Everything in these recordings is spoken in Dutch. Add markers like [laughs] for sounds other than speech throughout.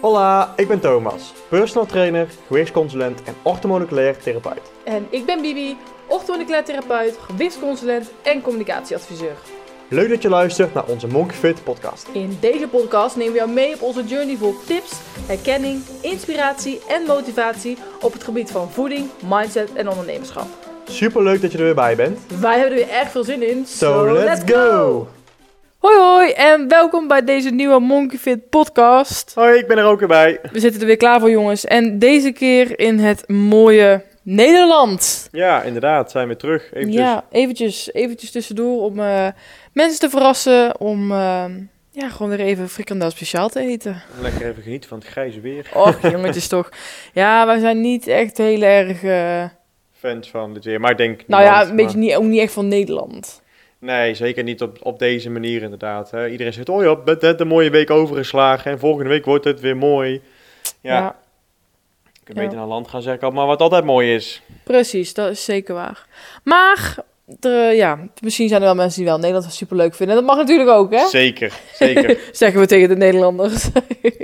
Hola, ik ben Thomas, personal trainer, gewichtsconsulent en orthomoleculair therapeut. En ik ben Bibi, orthomoleculair therapeut, gewichtsconsulent en communicatieadviseur. Leuk dat je luistert naar onze Monkey Fit podcast. In deze podcast nemen we jou mee op onze journey vol tips, herkenning, inspiratie en motivatie op het gebied van voeding, mindset en ondernemerschap. Super leuk dat je er weer bij bent. Wij hebben er weer erg veel zin in. So, let's go! Hoi hoi en welkom bij deze nieuwe Monkey Fit podcast. Hoi, ik ben er ook weer bij. We zitten er weer klaar voor jongens en deze keer in het mooie Nederland. Ja, inderdaad, zijn we terug. Eventjes. Ja, eventjes, eventjes tussendoor om eh, mensen te verrassen, om eh, ja, gewoon weer even frikandel speciaal te eten. Lekker even genieten van het grijze weer. Och [laughs] jongetjes toch. Ja, wij zijn niet echt heel erg, eh, Fans van dit weer, maar ik denk... nou ja, een beetje niet, ook niet echt van Nederland. Nee, zeker niet op, op deze manier inderdaad. Hè. Iedereen zegt, oh ja, het net een mooie week overgeslagen en volgende week wordt het weer mooi. Ja, Ja, ik kan ja. beter naar land gaan zeggen, maar wat altijd mooi is. precies, dat is zeker waar. Maar, ja, misschien zijn er wel mensen die wel Nederland super leuk vinden. Dat mag natuurlijk ook, hè? Zeker, zeker. [laughs] Zeggen we tegen de Nederlanders.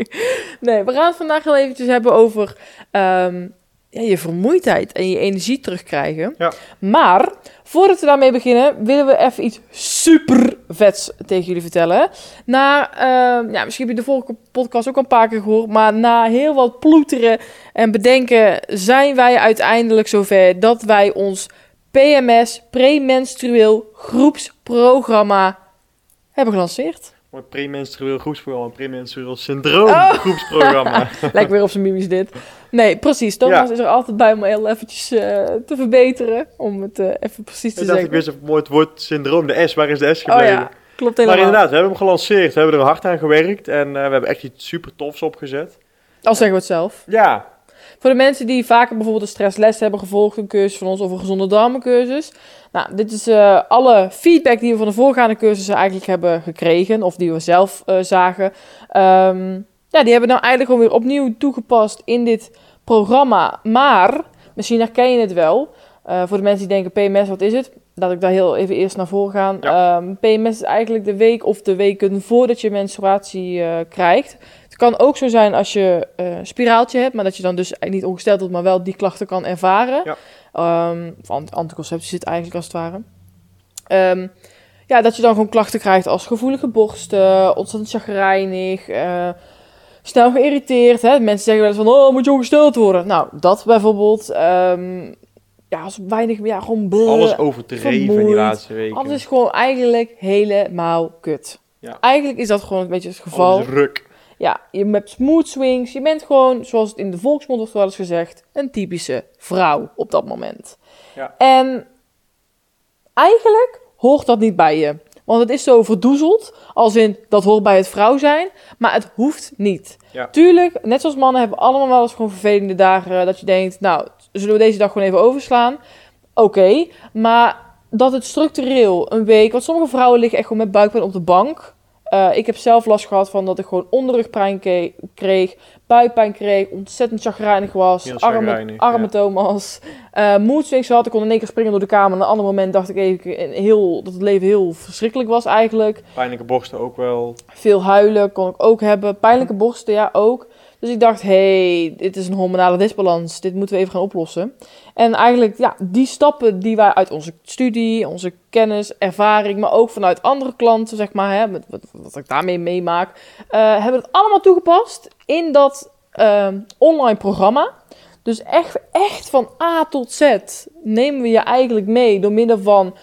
[laughs] nee, we gaan het vandaag heel eventjes hebben over ehm, ja, je vermoeidheid en je energie terugkrijgen. Ja. Maar, voordat we daarmee beginnen, willen we even iets super vets tegen jullie vertellen. Na, ehm, ja, misschien heb je de vorige podcast ook al een paar keer gehoord, maar na heel wat ploeteren en bedenken zijn wij uiteindelijk zover dat wij ons PMS, premenstrueel groepsprogramma, hebben gelanceerd. Mooi premenstrueel groepsprogramma, premenstrueel syndroom Oh. groepsprogramma. [laughs] Lijkt weer op zijn mimisch dit. Nee, precies. Thomas Ja. is er altijd bij om heel eventjes eh, te verbeteren. Om het eh, even precies te Ik dacht, ik zeggen. wist het woord, syndroom, de S, waar is de S oh gebleven? ja, klopt maar helemaal. inderdaad, we hebben hem gelanceerd, we hebben er hard aan gewerkt en eh, we hebben echt iets super tofs opgezet. Al zeggen we het zelf. Ja, Voor de mensen die vaker bijvoorbeeld een stressles hebben gevolgd, een cursus van ons of een gezonde darmencursus. Nou, dit is eh, alle feedback die we van de voorgaande cursussen eigenlijk hebben gekregen. Of die we zelf eh, zagen. Ehm, ja, die hebben we nou eigenlijk gewoon weer opnieuw toegepast in dit programma. Maar, misschien herken je het wel. Eh, voor de mensen die denken, PMS, wat is het? Laat ik daar heel even eerst naar voren gaan. Ehm, PMS is eigenlijk de week of de weken voordat je menstruatie krijgt. Het kan ook zo zijn als je eh, een spiraaltje hebt, maar dat je dan dus niet ongesteld wordt, maar wel die klachten kan ervaren. Ja. Ehm, of anticonceptie zit eigenlijk als het ware. Ehm, ja, dat je dan gewoon klachten krijgt als gevoelige borsten, ontzettend chagrijnig, eh, snel geïrriteerd. Hè? Mensen zeggen wel eens van, oh, moet je ongesteld worden? Nou, dat bijvoorbeeld. Ehm, ja, als weinig, ja, gewoon bleh. alles overdreven in die laatste weken. Alles is gewoon eigenlijk helemaal kut. Ja. Eigenlijk is dat gewoon een beetje het geval. Alles ruk. Ja, je hebt mood swings. Je bent gewoon, zoals het in de volksmond wordt wel eens gezegd, een typische vrouw op dat moment. Ja. En eigenlijk hoort dat niet bij je. Want het is zo verdoezeld, als in dat hoort bij het vrouw zijn, maar het hoeft niet. Ja. Tuurlijk, net zoals mannen hebben we allemaal wel eens gewoon vervelende dagen dat je denkt, nou, zullen we deze dag gewoon even overslaan? Oké, maar dat het structureel een week, want sommige vrouwen liggen echt gewoon met buikpijn op de bank. Eh, ik heb zelf last gehad van dat ik gewoon onderrugpijn kreeg, buikpijn kreeg, ontzettend chagrijnig was, arme, arme ja. Thomas. Swings had, ik kon in één keer springen door de kamer. En een ander moment dacht ik even heel, dat het leven heel verschrikkelijk was eigenlijk. Pijnlijke borsten ook wel. Veel huilen kon ik ook hebben. Pijnlijke borsten, ja, ook. Dus ik dacht, hey, dit is een hormonale disbalans. Dit moeten we even gaan oplossen. En eigenlijk, ja, die stappen die wij uit onze studie, onze kennis, ervaring, maar ook vanuit andere klanten, zeg maar, hè, met, wat, ik daarmee meemaak, eh, hebben het allemaal toegepast in dat ehm, online programma. Dus echt, echt van A tot Z nemen we je eigenlijk mee door middel van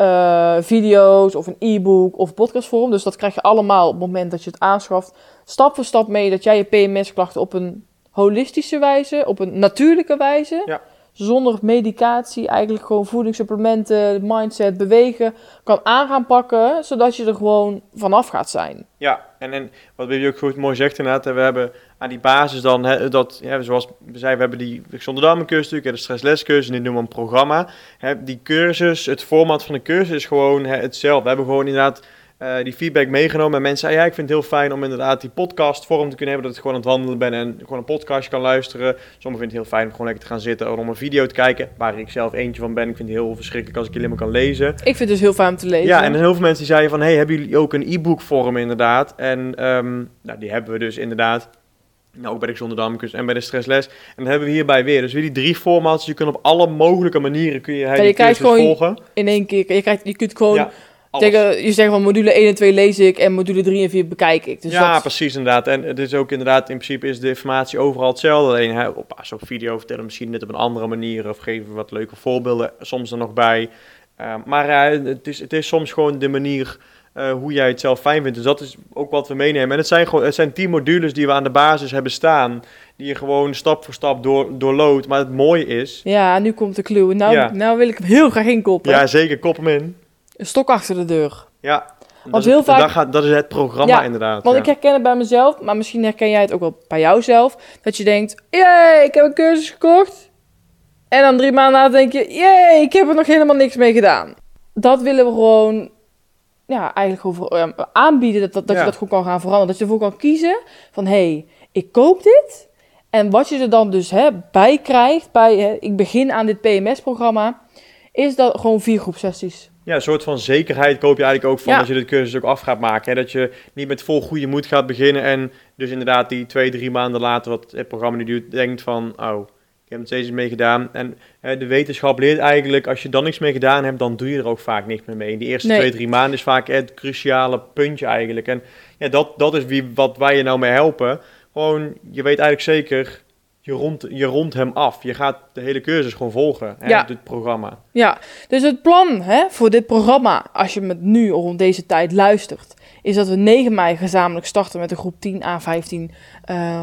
eh, video's of een e-book of podcastvorm. Dus dat krijg je allemaal op het moment dat je het aanschaft. Stap voor stap mee dat jij je PMS-klachten op een holistische wijze, op een natuurlijke wijze, Ja. zonder medicatie, eigenlijk gewoon voedingssupplementen, mindset, bewegen, kan aan gaan pakken, zodat je er gewoon vanaf gaat zijn. Ja, en, en wat Baby ook goed mooi zegt inderdaad, we hebben aan die basis dan, hè, dat, zoals we zeiden, we hebben die gezonde darmencursus natuurlijk, de stresslescursus, en dit noemen we een programma. Hè, die cursus, het format van de cursus is gewoon hetzelfde. We hebben gewoon inderdaad eh, die feedback meegenomen en mensen zeiden, ja, ik vind het heel fijn om inderdaad die podcast vorm te kunnen hebben, dat ik gewoon aan het wandelen ben en gewoon een podcastje kan luisteren. Sommigen vinden het heel fijn om gewoon lekker te gaan zitten en om een video te kijken, waar ik zelf eentje van ben. Ik vind het heel verschrikkelijk als ik alleen maar kan lezen. Ik vind het dus heel fijn om te lezen. Ja, en heel veel mensen die zeiden van, hey, hebben jullie ook een e-book vorm inderdaad? En ehm, nou, die hebben we dus inderdaad. Nou, ook bij de gezonde darmcursus en bij de stressles. En dan hebben we hierbij weer. Dus weer die drie formats. Je kunt op alle mogelijke manieren kun je, Ja, je gewoon volgen. In één keer. Je, krijgt, je kunt gewoon Ja, alles. tegen, je zegt van module 1 en 2 lees ik en module 3 en 4 bekijk ik. Dus ja, dat, precies inderdaad. En het is ook inderdaad, in principe is de informatie overal hetzelfde. Alleen hè, op, op video vertellen misschien net op een andere manier. Of geven we wat leuke voorbeelden soms er nog bij. Uh, maar uh, het, is, het is soms gewoon de manier uh, hoe jij het zelf fijn vindt. Dus dat is ook wat we meenemen. En het zijn gewoon het zijn tien modules die we aan de basis hebben staan. Die je gewoon stap voor stap door, doorloopt. Maar het mooie is... Ja, nu komt de clue. Nou, Ja. nou wil ik hem heel graag inkoppen. Ja, zeker. Kop hem in. Een stok achter de deur. Ja. Dat Want is, heel vaak- dat, gaat, dat is het programma Ja, inderdaad. Want ja. ik herken het bij mezelf, maar misschien herken jij het ook wel bij jouzelf. Dat je denkt, jee, ik heb een cursus gekocht. En dan drie maanden later denk je, jee, ik heb er nog helemaal niks mee gedaan. Dat willen we gewoon, ja, eigenlijk gewoon voor- eh, aanbieden. Dat, dat, dat Ja. je dat gewoon kan gaan veranderen. Dat je ervoor kan kiezen van, hé, hey, ik koop dit. En wat je er dan dus hè, bij krijgt, bij, hè, ik begin aan dit PMS-programma, is dat gewoon vier groepsessies. Ja, een soort van zekerheid koop je eigenlijk ook van Ja. dat je dit cursus ook af gaat maken. Hè? Dat je niet met vol goede moed gaat beginnen en dus inderdaad die twee, drie maanden later wat het programma nu duurt, denkt van, oh, ik heb er steeds mee gedaan. En hè, de wetenschap leert eigenlijk, als je dan niks mee gedaan hebt, dan doe je er ook vaak niks meer mee. In die eerste Nee. twee, drie maanden is vaak het cruciale puntje eigenlijk. En ja, dat, dat is wie, wat wij je nou mee helpen. Gewoon, je weet eigenlijk zeker, je rondt, je rondt hem af. Je gaat de hele cursus gewoon volgen, hè, Ja. dit programma. Ja, dus het plan hè, voor dit programma, als je me nu rond deze tijd luistert, is dat we 9 mei gezamenlijk starten met een groep 10 à 15 eh,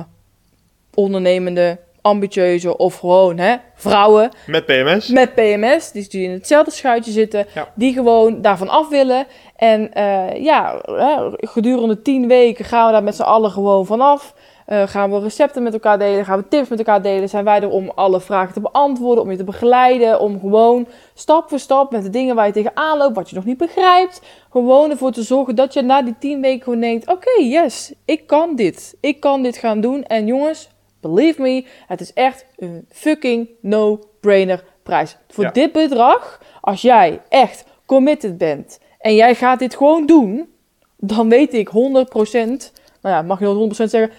ondernemende, ambitieuze of gewoon hè, vrouwen Met PMS. met PMS, die, die in hetzelfde schuitje zitten, Ja. die gewoon daarvan af willen. En eh, ja, hè, gedurende 10 weken gaan we daar met z'n allen gewoon vanaf. Eh, gaan we recepten met elkaar delen, gaan we tips met elkaar delen. Zijn wij er om alle vragen te beantwoorden, om je te begeleiden, om gewoon stap voor stap met de dingen waar je tegenaan loopt, wat je nog niet begrijpt. Gewoon ervoor te zorgen dat je na die 10 weken gewoon denkt, oké, yes, ik kan dit. Ik kan dit gaan doen. En jongens, believe me, het is echt een fucking no-brainer prijs. Voor Ja. dit bedrag, als jij echt committed bent en jij gaat dit gewoon doen, dan weet ik 100%, nou ja, mag je wel 100% zeggen,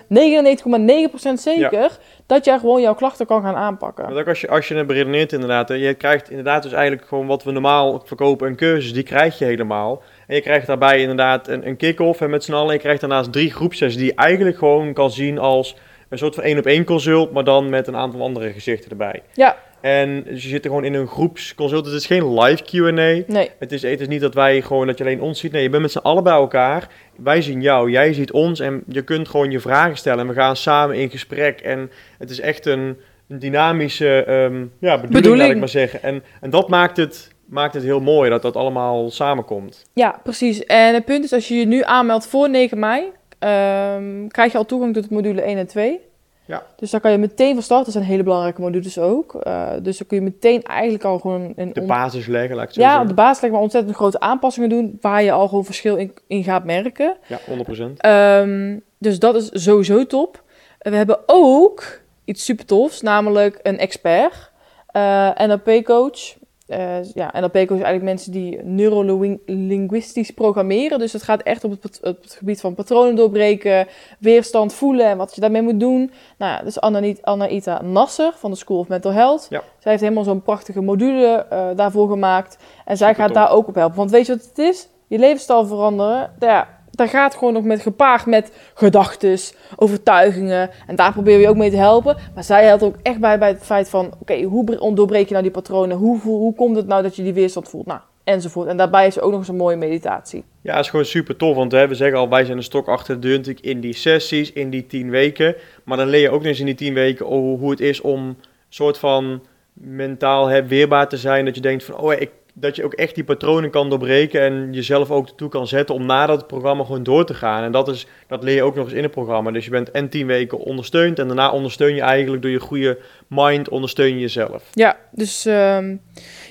99,9% zeker, dat jij gewoon jouw klachten kan gaan aanpakken. Want ook als je, als je het beredeneert inderdaad, hè, je krijgt inderdaad dus eigenlijk gewoon wat we normaal verkopen, een cursus, die krijg je helemaal. En je krijgt daarbij inderdaad een, een kick-off en met z'n allen, je krijgt daarnaast drie groepsessies die je eigenlijk gewoon kan zien als een soort van één op één consult, maar dan met een aantal andere gezichten erbij. Ja, En dus je zit er gewoon in een groepsconsult, het is geen live Q&A. nee, Het is, het is niet dat wij gewoon, dat je alleen ons ziet. Nee, je bent met z'n allen bij elkaar. Wij zien jou, jij ziet ons en je kunt gewoon je vragen stellen. En we gaan samen in gesprek. En het is echt een, een dynamische ehm, ja, bedoeling, Bedoeling. laat ik maar zeggen. En, en dat maakt het, maakt het heel mooi, dat dat allemaal samenkomt. ja, precies. En het punt is, als je je nu aanmeldt voor 9 mei, ehm, krijg je al toegang tot module 1 en 2. Ja. Dus daar kan je meteen van starten. Dat zijn hele belangrijke modules ook. Eh, dus dan kun je meteen eigenlijk al gewoon een... De basis leggen, laat ik zo ja, zeggen. de basis leg maar ontzettend grote aanpassingen doen, waar je al gewoon verschil in, in gaat merken. Ja, 100%. Ehm, dus dat is sowieso top. We hebben ook iets super tofs, namelijk een expert, eh NLP-coach. Eh, ja, NLP-coach is eigenlijk mensen die neurolinguistisch programmeren. Dus het gaat echt op het, pat- op het gebied van patronen doorbreken, weerstand voelen en wat je daarmee moet doen. Nou ja, dus Anna- Anaïta Nasser van de School of Mental Health. Ja. Zij heeft helemaal zo'n prachtige module eh, daarvoor gemaakt. En zij Super gaat daar ook op helpen. Want weet je wat het is? Je levensstijl veranderen. Ja, daar gaat gewoon nog met gepaard met gedachtes, overtuigingen. En daar proberen we ook mee te helpen. Maar zij helpt ook echt bij, bij het feit van... Oké, hoe bre- doorbreek je nou die patronen? Hoe, voel- hoe komt het nou dat je die weerstand voelt? Nou, enzovoort. En daarbij is ook nog eens een mooie meditatie. Ja, is gewoon super tof. Want hè, we zeggen al, wij zijn een stok achter de deur natuurlijk in die sessies, in die tien weken. Maar dan leer je ook eens in die tien weken hoe, hoe het is om soort van mentaal weerbaar te zijn. Dat je denkt van, oh, ik, dat je ook echt die patronen kan doorbreken en jezelf ook ertoe kan zetten om na dat programma gewoon door te gaan. En dat, is, dat leer je ook nog eens in het programma. Dus je bent en tien weken ondersteund en daarna ondersteun je eigenlijk door je goede mind, ondersteun je jezelf. Ja, dus ehm,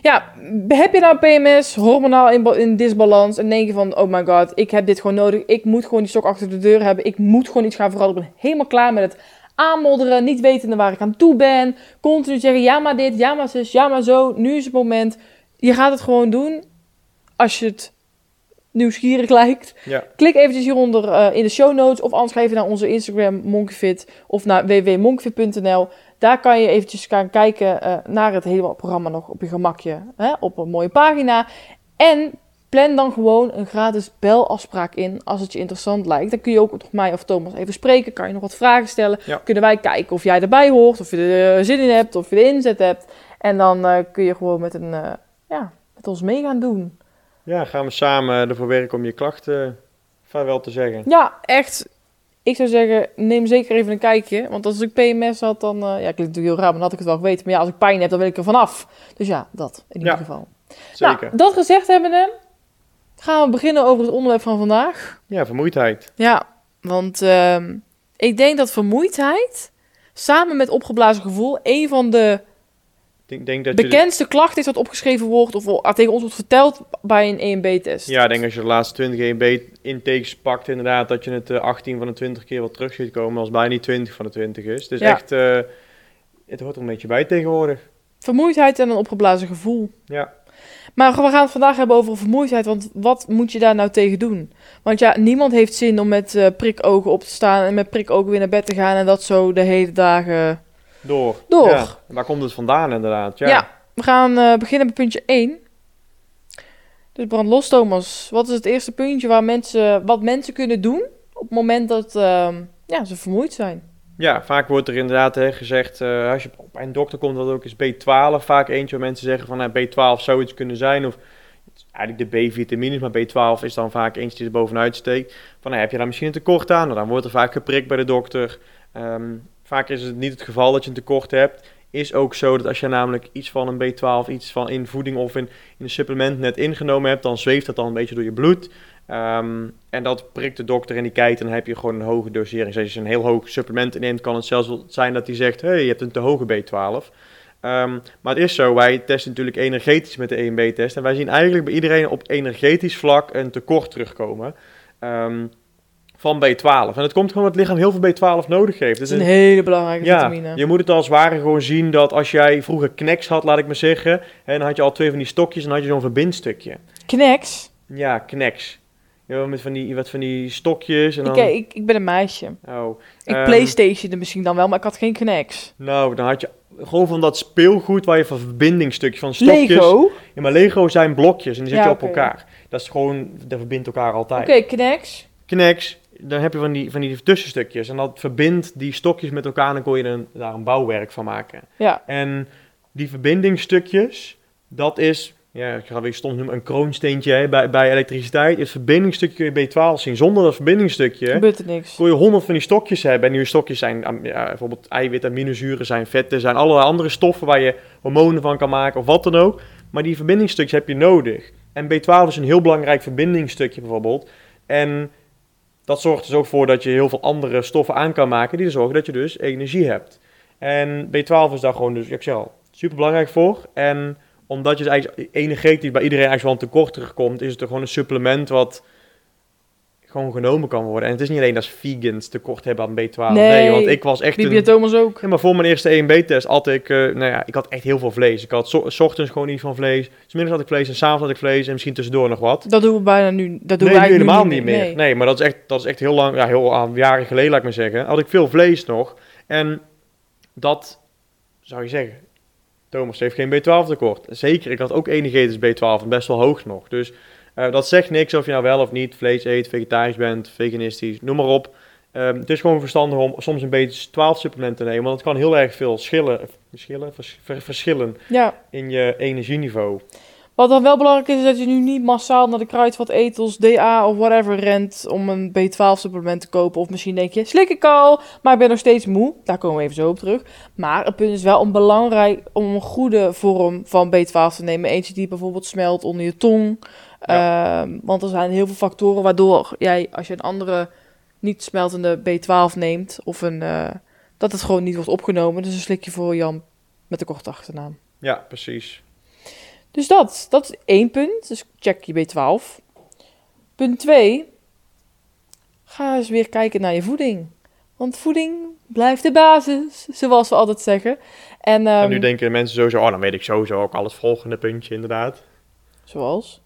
ja, heb je nou PMS, hormonaal in, in disbalans en denk je van, oh my god, ik heb dit gewoon nodig, ik moet gewoon die stok achter de deur hebben, ik moet gewoon iets gaan veranderen, ik ben helemaal klaar met het aanmodderen, niet wetende waar ik aan toe ben, continu zeggen, ja maar dit, ja maar zus, ja maar zo, nu is het moment. Je gaat het gewoon doen als je het nieuwsgierig [laughs] lijkt, Ja, klik eventjes hieronder eh, in de show notes of anders ga even naar onze Instagram Monkfit of naar www.monkfit.nl. Daar kan je eventjes gaan kijken eh, naar het hele programma nog op je gemakje, hè, op een mooie pagina. En plan dan gewoon een gratis belafspraak in als het je interessant lijkt. Dan kun je ook nog mij of Thomas even spreken, kan je nog wat vragen stellen. Ja. Kunnen wij kijken of jij erbij hoort, of je er zin in hebt, of je de inzet hebt. En dan eh, kun je gewoon met, een, eh, ja, met ons mee gaan doen. ja, gaan we samen ervoor werken om je klachten vaarwel te zeggen. Ja, echt. Ik zou zeggen, neem zeker even een kijkje. Want als ik PMS had, dan... eh, ja, klinkt natuurlijk heel raar, maar dan had ik het wel geweten. Maar ja, als ik pijn heb, dan wil ik er vanaf. Dus ja, dat in ieder Ja. geval. Zeker. Nou, dat gezegd hebbende, gaan we beginnen over het onderwerp van vandaag. Ja, vermoeidheid. Ja, want ehm, ik denk dat vermoeidheid samen met opgeblazen gevoel een van de denk, denk dat je... bekendste klachten is wat opgeschreven wordt of tegen ons wordt verteld bij een EMB-test. Ja, ik denk als je de laatste 20 EMB intakes pakt, inderdaad, dat je het eh, 18 van de 20 keer wel terug ziet komen, als bijna niet 20 van de 20 is. Dus Ja. echt, eh, het hoort er een beetje bij tegenwoordig. Vermoeidheid en een opgeblazen gevoel. Ja, Maar we gaan het vandaag hebben over vermoeidheid, want wat moet je daar nou tegen doen? Want ja, niemand heeft zin om met eh, prikogen op te staan en met prikogen weer naar bed te gaan en dat zo de hele dagen door. door. Ja. Waar komt het vandaan inderdaad? Ja. Ja, we gaan eh, beginnen met puntje 1. Dus brand los, Thomas. Wat is het eerste puntje waar mensen, wat mensen kunnen doen op het moment dat ehm, ja, ze vermoeid zijn? Ja, vaak wordt er inderdaad hè, gezegd, eh, als je bij een dokter komt, dat ook is B12 vaak eentje waar mensen zeggen van nou, B12 zou iets kunnen zijn. Of eigenlijk de B-vitamines, maar B12 is dan vaak eentje die er bovenuit steekt. Van nou, heb je daar misschien een tekort aan? Nou, dan wordt er vaak geprikt bij de dokter. Ehm, vaak is het niet het geval dat je een tekort hebt. Is ook zo dat als je namelijk iets van een B12, iets van in voeding of in, in een supplement net ingenomen hebt, dan zweeft dat dan een beetje door je bloed. Ehm, en dat prikt de dokter en die kijkt en dan heb je gewoon een hoge dosering. Dus als je een heel hoog supplement inneemt, kan het zelfs zijn dat hij zegt, hey, je hebt een te hoge B12. Ehm, maar het is zo, wij testen natuurlijk energetisch met de EMB-test. En wij zien eigenlijk bij iedereen op energetisch vlak een tekort terugkomen ehm, van B12. En dat komt gewoon omdat het lichaam heel veel B12 nodig heeft. Dat Dus is een hele belangrijke ja, vitamine. je moet het als het ware gewoon zien dat als jij vroeger kneks had, laat ik maar zeggen, en dan had je al twee van die stokjes en dan had je zo'n verbindstukje. Kneks. Ja, kneks. Ja, met van die, wat van die stokjes en dan... Ik, ik, ik ben een meisje. Oh, Ik Ehm, PlayStation misschien dan wel, maar ik had geen kneks. nou, dan had je gewoon van dat speelgoed waar je van verbindingstukjes, van stokjes... Lego. Ja, maar Lego zijn blokjes en die zet Ja, je op oké. elkaar. Dat is gewoon, dat verbindt elkaar Oké, altijd. kneks. Kneks, dan heb je van die, van die tussenstukjes en dat verbindt die stokjes met elkaar en dan kon je er, daar een bouwwerk van maken. Ja. En die verbindingsstukjes, dat is, ja, ik ga weer stom noemen, een kroonsteentje hè, bij, bij elektriciteit. Het verbindingsstukje kun je B12 zien. Zonder dat verbindingsstukje Gebeurt er niks. kon je honderd van die stokjes hebben. En die stokjes zijn ja, bijvoorbeeld eiwit, aminozuren, zijn vetten, zijn allerlei andere stoffen waar je hormonen van kan maken of wat dan ook. Maar die verbindingsstukjes heb je nodig. En B12 is een heel belangrijk verbindingsstukje bijvoorbeeld. En dat zorgt dus ook voor dat je heel veel andere stoffen aan kan maken die er zorgen dat je dus energie hebt. En B12 is daar gewoon dus, ik zeg al, super belangrijk voor. En omdat je dus eigenlijk energetisch bij iedereen eigenlijk wel een tekort terugkomt, is het er gewoon een supplement wat gewoon genomen kan worden. En het is niet alleen dat vegans tekort hebben aan B12. Nee, Nee. want ik was echt Bibi en een... Thomas ook. Ja, maar voor mijn eerste EMB-test had ik, eh, nou ja, ik had echt heel veel vlees. Ik had s ochtends gewoon niet van vlees. S middags had ik vlees en s'avonds had ik vlees en misschien tussendoor nog wat. Dat doen we bijna nu. Dat doen nee, we nu helemaal nu niet meer. Nee. Nee. maar dat is echt, dat is echt heel lang, ja, heel ah, jaren geleden, laat ik maar zeggen. Had ik veel vlees nog. En dat, zou je zeggen, Thomas heeft geen B12 tekort. Zeker, ik had ook energetisch B12, en best wel hoog nog. Dus eh, dat zegt niks of je nou wel of niet vlees eet, vegetarisch bent, veganistisch, noem maar op. Ehm, het is gewoon verstandig om soms een B12 supplement te nemen, want het kan heel erg veel schillen, vers- ver- verschillen Ja. in je energieniveau. Wat dan wel belangrijk is, is dat je nu niet massaal naar de Kruidvat Etels, DA of whatever rent om een B12 supplement te kopen. Of misschien denk je, slik ik al, maar ik ben nog steeds moe. Daar komen we even zo op terug. Maar het punt is wel om belangrijk om een goede vorm van B12 te nemen. Eentje die bijvoorbeeld smelt onder je tong. Ehm, want er zijn heel veel factoren waardoor jij, als je een andere niet smeltende B12 neemt, of een, eh, dat het gewoon niet wordt opgenomen. Dus een slikje voor Jan met de korte achternaam. Ja, precies. Dus dat, dat is één punt. Dus check je B12. Punt 2. Ga eens weer kijken naar je voeding. Want voeding blijft de basis, zoals we altijd zeggen. En, en ehm, nu denken mensen sowieso, oh dan weet ik sowieso ook al het volgende puntje inderdaad. Zoals?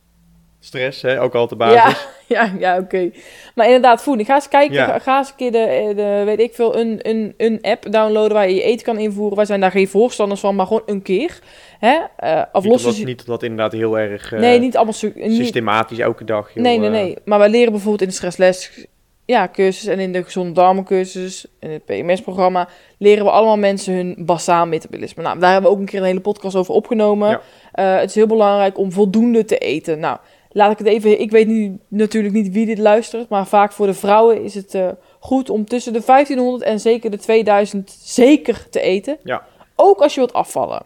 Stress, hè, ook al de basis. Ja, [laughs] ja, ja oké. Maar inderdaad, voeding. Ga eens kijken, Ja. ga, eens een keer de, de, weet ik veel, een, een, een app downloaden waar je je eten kan invoeren. Wij zijn daar geen voorstanders van, maar gewoon een keer. Hè? Eh of Niet omdat, niet dat dat inderdaad heel erg eh, Nee, niet allemaal... systematisch elke dag. heel, nee, nee, eh, nee. Maar wij leren bijvoorbeeld in de stressles ja, cursus en in de gezonde darmencursus, in het PMS-programma, leren we allemaal mensen hun basaal metabolisme. Nou, daar hebben we ook een keer een hele podcast over opgenomen. Ja. Eh, het is heel belangrijk om voldoende te eten. Nou, laat ik het even... Ik weet nu natuurlijk niet wie dit luistert, maar vaak voor de vrouwen is het eh, goed om tussen de 1500 en zeker de 2000 zeker te eten. Ja. Ook als je wilt afvallen.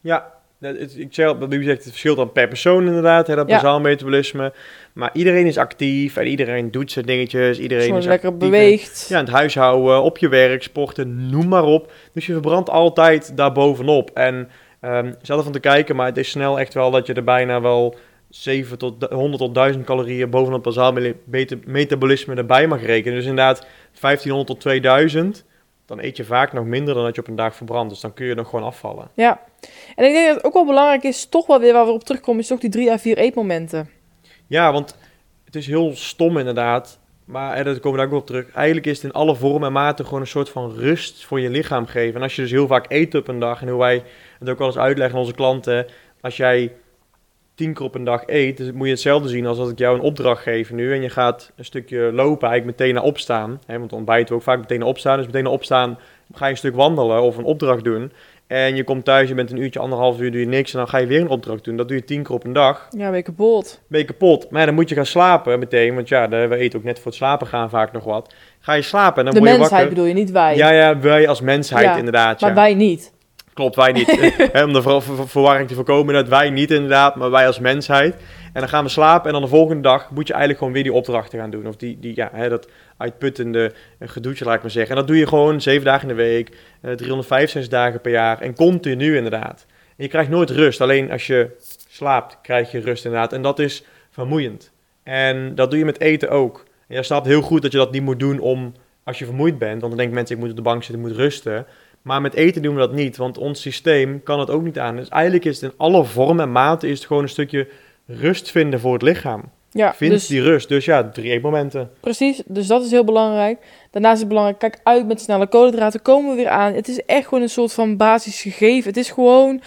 Ja, dat- ik zeg, wat u zegt, het verschilt dan per persoon inderdaad, hè, dat Ja. bazaal metabolisme. Maar iedereen is actief en iedereen doet zijn dingetjes. Iedereen is lekker actief. beweegt. Ja, in het huishouden, op je werk, sporten, noem maar op. Dus je verbrandt altijd daarbovenop. En ehm zelf van te kijken, maar het is snel echt wel dat je er bijna wel 7 tot du- 100 tot 1000 calorieën bovenop bazaal metabolisme erbij mag rekenen. Dus inderdaad 1500 tot 2000, dan eet je vaak nog minder dan dat je op een dag verbrandt. Dus dan kun je nog gewoon afvallen. Ja. En ik denk dat het ook wel belangrijk is, toch wel weer waar we op terugkomen, is toch die drie à vier eetmomenten. Ja, want het is heel stom inderdaad. Maar daar komen we daar ook op terug. Eigenlijk is het in alle vormen en maten gewoon een soort van rust voor je lichaam geven. En als je dus heel vaak eet op een dag, en hoe wij het ook wel eens uitleggen aan onze klanten. Als jij tien keer op een dag eet, dus moet je hetzelfde zien als dat ik jou een opdracht geef nu. En je gaat een stukje lopen, eigenlijk meteen naar opstaan. Hè, want ontbijten we ook vaak meteen naar opstaan. Dus meteen naar opstaan ga je een stuk wandelen of een opdracht doen. En je komt thuis, je bent een uurtje, anderhalf uur, doe je niks. En dan ga je weer een opdracht doen. Dat doe je tien keer op een dag Ja, ben je kapot. ben je kapot. Maar ja, dan moet je gaan slapen meteen. Want ja, de- we eten ook net voor het slapen gaan vaak nog wat. Ga je slapen en dan De word je mensheid wakker. bedoel je, niet wij. Ja, ja, wij als mensheid Ja, inderdaad. maar ja. wij niet. Klopt, wij niet. [laughs] Om de ver- ver- verwarring te voorkomen, dat wij niet inderdaad, maar wij als mensheid. En dan gaan we slapen en dan de volgende dag moet je eigenlijk gewoon weer die opdrachten gaan doen. Of die, die ja, hè, dat uitputtende eh, gedoetje, laat ik maar zeggen. En dat doe je gewoon zeven dagen in de week, eh 365 dagen per jaar en continu inderdaad. En je krijgt nooit rust, alleen als je slaapt krijg je rust inderdaad. En dat is vermoeiend. En dat doe je met eten ook. En jij snapt heel goed dat je dat niet moet doen om als je vermoeid bent. Want dan denken mensen, ik moet op de bank zitten, ik moet rusten. Maar met eten doen we dat niet, want ons systeem kan het ook niet aan. Dus eigenlijk is het in alle vormen en maten is het gewoon een stukje rust vinden voor het lichaam. Ja, Vind dus die rust. Dus ja, drie eetmomenten. precies. Dus dat is heel belangrijk. Daarnaast is het belangrijk, kijk uit met snelle koolhydraten. Komen we weer aan. Het is echt gewoon een soort van basis gegeven. Het is gewoon...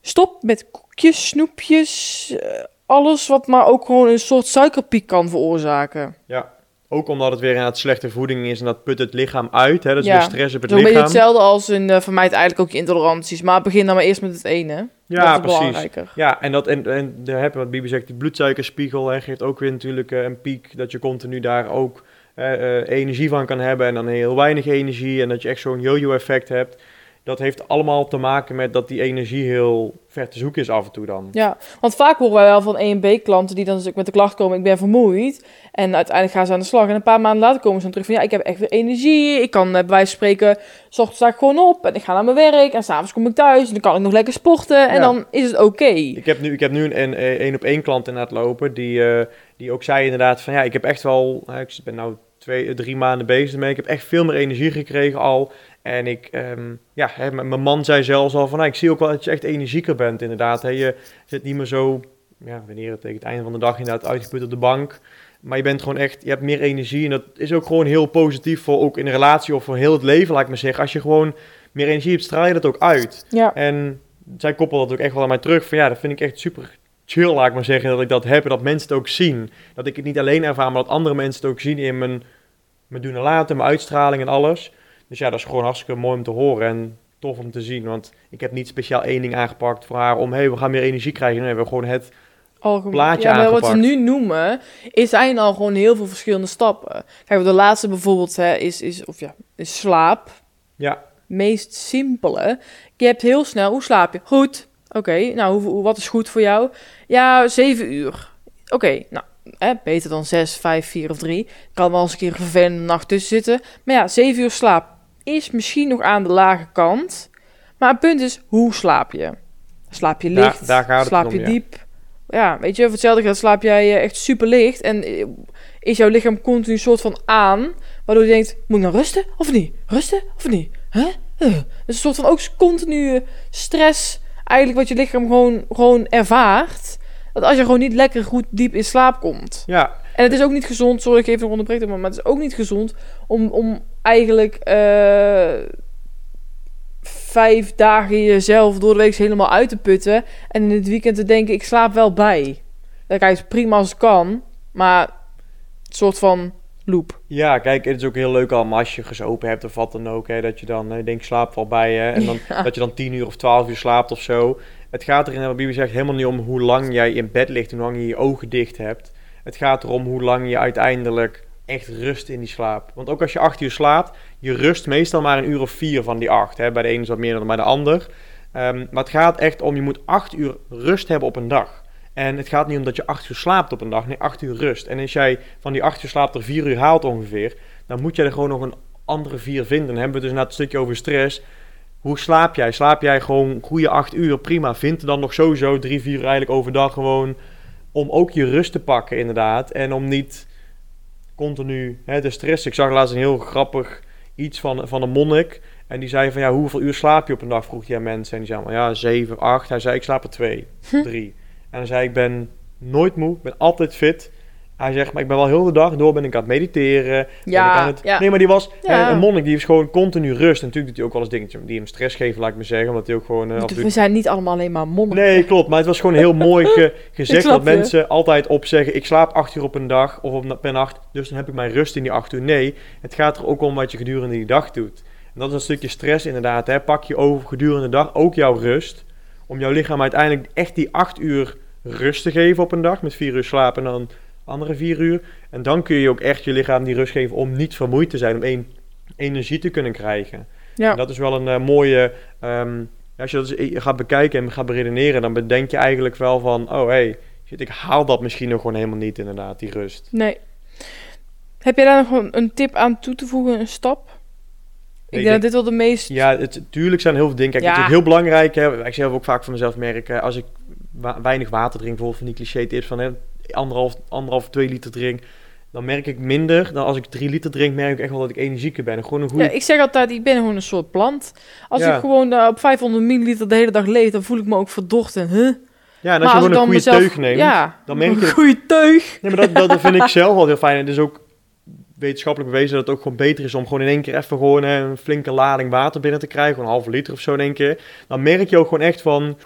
Stop met koekjes, snoepjes, eh, alles wat maar ook gewoon een soort suikerpiek kan veroorzaken. Ja. Ook omdat het weer inderdaad slechte voeding is en dat put het lichaam uit. Hè? Dat is Ja. weer stress op het Zo'n beetje lichaam. hetzelfde als in uh, vermijd eigenlijk ook je intoleranties. Maar begin dan maar eerst met het ene. dat Ja, is precies. Ja, en, dat, en, en daar wat Bibi zegt, die bloedsuikerspiegel hè, geeft ook weer natuurlijk eh, een piek. Dat je continu daar ook eh, eh, energie van kan hebben en dan heel weinig energie. En dat je echt zo'n yo-yo effect hebt. Dat heeft allemaal te maken met dat die energie heel ver te zoeken is af en toe dan. Ja, want vaak horen wij wel van E en B-klanten die dan dus ook met de klacht komen, ik ben vermoeid. En uiteindelijk gaan ze aan de slag. En een paar maanden later komen ze dan terug van, ja, ik heb echt weer energie. Ik kan eh, bij wijze van spreken, s ochtends sta ik gewoon op en ik ga naar mijn werk. En s'avonds kom ik thuis en dan kan ik nog lekker sporten. En Ja. dan is het oké. Ik heb nu, ik heb nu een een- één op één klant inderdaad lopen die, eh, die ook zei inderdaad van ja, ik heb echt wel, ik ben nou twee, drie maanden bezig ermee, ik heb echt veel meer energie gekregen al. En ik, ehm, ja, hè, mijn man zei zelfs al van, nou, ik zie ook wel dat je echt energieker bent inderdaad. Hè. Je zit niet meer zo, ja, wanneer het tegen het einde van de dag inderdaad uitgeput op de bank. Maar je bent gewoon echt, je hebt meer energie en dat is ook gewoon heel positief voor ook in een relatie of voor heel het leven, laat ik maar zeggen. Als je gewoon meer energie hebt, straal je dat ook uit. Ja, En zij koppelt dat ook echt wel aan mij terug. Van ja, dat vind ik echt super chill, laat ik maar zeggen, dat ik dat heb en dat mensen het ook zien. Dat ik het niet alleen ervaar, maar dat andere mensen het ook zien in mijn, mijn doen en laten, mijn uitstraling en alles. Dus ja, dat is gewoon hartstikke mooi om te horen en tof om te zien. Want ik heb niet speciaal één ding aangepakt voor haar om, hé, hey, we gaan meer energie krijgen. Nee, we hebben gewoon het... algemeen. Plaatje ja, maar wat ze nu noemen, is zijn al gewoon heel veel verschillende stappen. Kijk, de laatste bijvoorbeeld hè, is, is, of ja, is slaap. Ja, meest simpele. Je hebt heel snel, hoe slaap je? Goed. Oké, nou, hoe, hoe- wat is goed voor jou? Ja, zeven uur. Oké, nou, hè, beter dan zes, vijf, vier of drie. Kan wel eens een keer een vervelende nacht tussen zitten. Maar ja, zeven uur slaap is misschien nog aan de lage kant. Maar het punt is, hoe slaap je? Slaap je Daar- licht? daar gaat het slaap om, je diep? Ja, weet je, voor hetzelfde gaat slaap jij eh, echt super licht. En eh, is jouw lichaam continu soort van aan. Waardoor je denkt, moet ik nou rusten of niet? Rusten of niet? Huh? Uh. Is een soort van ook continue stress. Eigenlijk wat je lichaam gewoon, gewoon ervaart. Dat als je gewoon niet lekker goed diep in slaap komt. Ja, En het is ook niet gezond, sorry ik even nog onderbreken, maar maar het is ook niet gezond om, om eigenlijk eh, vijf dagen jezelf door de week helemaal uit te putten. En in het weekend te denken, ik slaap wel bij. Dat is prima als het kan, maar een soort van loop. Ja, kijk, het is ook heel leuk allemaal als je gezopen hebt of wat dan ook. Hè, dat je dan, eh, denk slaap wel bij je. En dan, [laughs] Ja. dat je dan 10 uur of 12 uur slaapt of zo. Het gaat er in wat Bibi zegt helemaal niet om hoe lang jij in bed ligt en hoe lang je je ogen dicht hebt. Het gaat erom hoe lang je uiteindelijk echt rust in die slaap. Want ook als je 8 uur slaapt, je rust meestal maar een uur of 4 van die 8. Hè. Bij de ene is wat meer dan bij de ander. Ehm, maar het gaat echt om, je moet 8 uur rust hebben op een dag. En het gaat niet om dat je 8 uur slaapt op een dag, nee, 8 uur rust. En als jij van die 8 uur slaap er 4 uur haalt ongeveer, dan moet jij er gewoon nog een andere 4 vinden. Dan hebben we dus na het stukje over stress. Hoe slaap jij? Slaap jij gewoon goede 8 uur? Prima. Vind er dan nog sowieso 3, 4 uur eigenlijk overdag gewoon om ook je rust te pakken, inderdaad. En om niet continu hè, te stressen. Ik zag laatst een heel grappig iets van, van een monnik. En die zei van, ja, hoeveel uur slaap je op een dag? Vroeg hij aan mensen. En die zei van, ja, 7, 8. Hij zei, ik slaap er 2, 3. En hij zei, ik ben nooit moe, ik ben altijd fit. Hij zegt, maar ik ben wel heel de dag door ben ik aan het mediteren. Ja, aan het... ja. Nee, maar die was Ja. hè, een monnik, die heeft gewoon continu rust. En natuurlijk doet hij ook wel eens dingetjes die hem stress geven, laat ik me zeggen. Omdat hij ook gewoon eh, toe We zijn niet allemaal alleen maar monniken. Nee, klopt. Maar het was gewoon heel mooi [laughs] ge- gezegd dat mensen altijd opzeggen: ik slaap acht uur op een dag of op, per nacht, dus dan heb ik mijn rust in die acht uur. Nee, het gaat er ook om wat je gedurende die dag doet. En dat is een stukje stress inderdaad. Hè. Pak je over gedurende de dag ook jouw rust, om jouw lichaam uiteindelijk echt die acht uur rust te geven op een dag, met vier uur slaap en dan andere vier uur. En dan kun je ook echt je lichaam die rust geven om niet vermoeid te zijn, om één energie te kunnen krijgen. Ja. En dat is wel een eh, mooie. ehm, als je dat eens gaat bekijken en gaat beredeneren, dan bedenk je eigenlijk wel van: oh hé, hey, shit, ik haal dat misschien nog gewoon helemaal niet, inderdaad, die rust. Nee. Heb jij daar nog een, tip aan toe te voegen, een stap? Ik ik denk dat dit wel de meest... Ja, het, tuurlijk zijn heel veel dingen. Kijk, Ja. het is heel belangrijk. Hè, ik zelf ook vaak van mezelf merken. Als ik wa- weinig water drink, bijvoorbeeld van die cliché tips van hè, anderhalf, anderhalf, twee liter drink. Dan merk ik minder dan als ik drie liter drink, merk ik echt wel dat ik energieker ben. En gewoon een goede. Ja, ik zeg altijd, ik ben gewoon een soort plant. Als Ja. ik gewoon eh, op 500 milliliter de hele dag leef, dan voel ik me ook verdord en huh? ja, en Maar als je gewoon een goede mezelf- teug neemt, Ja, dan merk je een goede teug. Nee, maar dat, dat, vind ik [laughs] zelf wel heel fijn. En het is ook wetenschappelijk bewezen dat het ook gewoon beter is om gewoon in één keer even gewoon hè, een flinke lading water binnen te krijgen. Een halve liter of zo in één keer. Dan merk je ook gewoon echt van...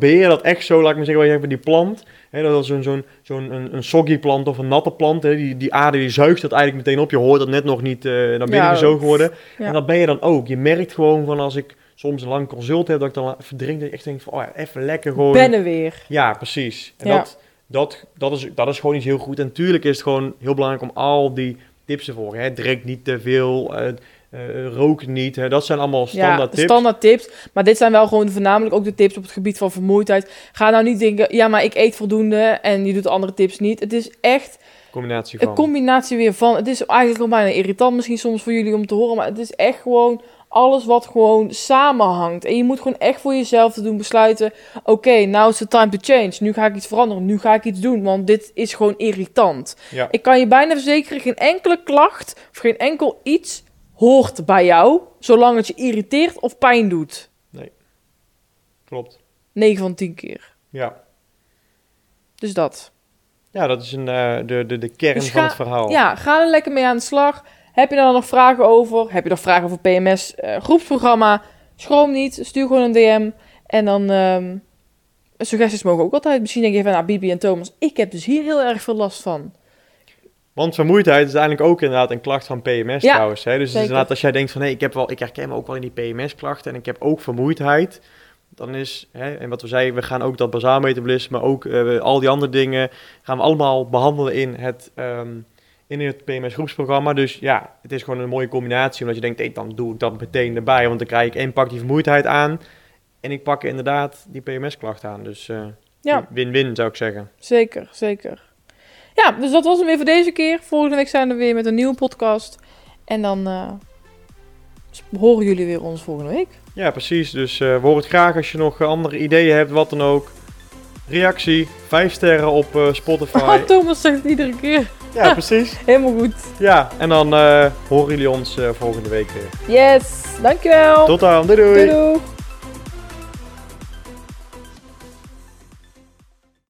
Je dat echt zo, laat ik maar zeggen, wat je hebt met die plant. Hè, dat is zo'n zo'n zo'n een, een soggy plant of een natte plant. Hè, die, die aarde die zuigt dat eigenlijk meteen op. Je hoort dat net nog niet eh naar binnen Ja, gezogen worden. ja. En dat ben je dan ook. Je merkt gewoon van als ik soms een lang consult heb, dat ik dan even drink. Dat ik echt denk van, oh ja, even lekker gewoon... Ben er weer. Ja, precies. En Ja. dat, dat, dat, is, dat is gewoon iets heel goed. En natuurlijk is het gewoon heel belangrijk om al die tips te volgen. Hè. Drink niet te veel, eh, eh, rook niet. Hè. Dat zijn allemaal standaard ja, tips. standaard tips. Maar dit zijn wel gewoon voornamelijk ook de tips op het gebied van vermoeidheid. Ga nou niet denken, ja, maar ik eet voldoende en je doet andere tips niet. Het is echt Combinatie van. een combinatie weer van. Het is eigenlijk al bijna irritant misschien soms voor jullie om te horen, maar het is echt gewoon alles wat gewoon samenhangt. En je moet gewoon echt voor jezelf te doen besluiten, oké, now is the time to change. Nu ga ik iets veranderen, nu ga ik iets doen, want dit is gewoon irritant. ja. Ik kan je bijna verzekeren, geen enkele klacht of geen enkel iets hoort bij jou, zolang het je irriteert of pijn doet. Klopt. 9 van 10 keer. Ja. Dus dat. ja, dat is een, eh, de, de, de kern Dus van het verhaal. Ja, ga er lekker mee aan de slag. Heb je daar nog vragen over? Heb je nog vragen over PMS eh, groepsprogramma? Schroom niet, stuur gewoon een DM. En dan ehm, suggesties mogen ook altijd. Misschien denk je van, nou, Bibi en Thomas, ik heb dus hier heel erg veel last van. Want vermoeidheid is eigenlijk ook inderdaad een klacht van PMS Ja, trouwens. Hè? Dus inderdaad als jij denkt van, hé, ik, heb wel, ik herken me ook wel in die PMS-klachten en ik heb ook vermoeidheid. Dan is, hè, en wat we zeiden, we gaan ook dat bazaal metabolisme, maar ook eh, al die andere dingen, gaan we allemaal behandelen in het, ehm, in het PMS-groepsprogramma. Dus ja, het is gewoon een mooie combinatie, omdat je denkt, hé, dan doe ik dat meteen erbij. Want dan krijg ik één pak die vermoeidheid aan en ik pak inderdaad die PMS-klacht aan. Dus eh, Ja, win-win zou ik zeggen. zeker, zeker. Ja, dus dat was hem weer voor deze keer. Volgende week zijn we weer met een nieuwe podcast. En dan eh, horen jullie weer ons volgende week. Ja, precies. Dus eh we horen het graag als je nog eh, andere ideeën hebt, wat dan ook. Reactie, 5 sterren op Spotify. Oh, [laughs] Thomas zegt het iedere keer. ja, [laughs] precies. Helemaal goed. Ja, en dan horen jullie ons volgende week weer. Yes, dankjewel. Tot dan, doei doei! doei. doei.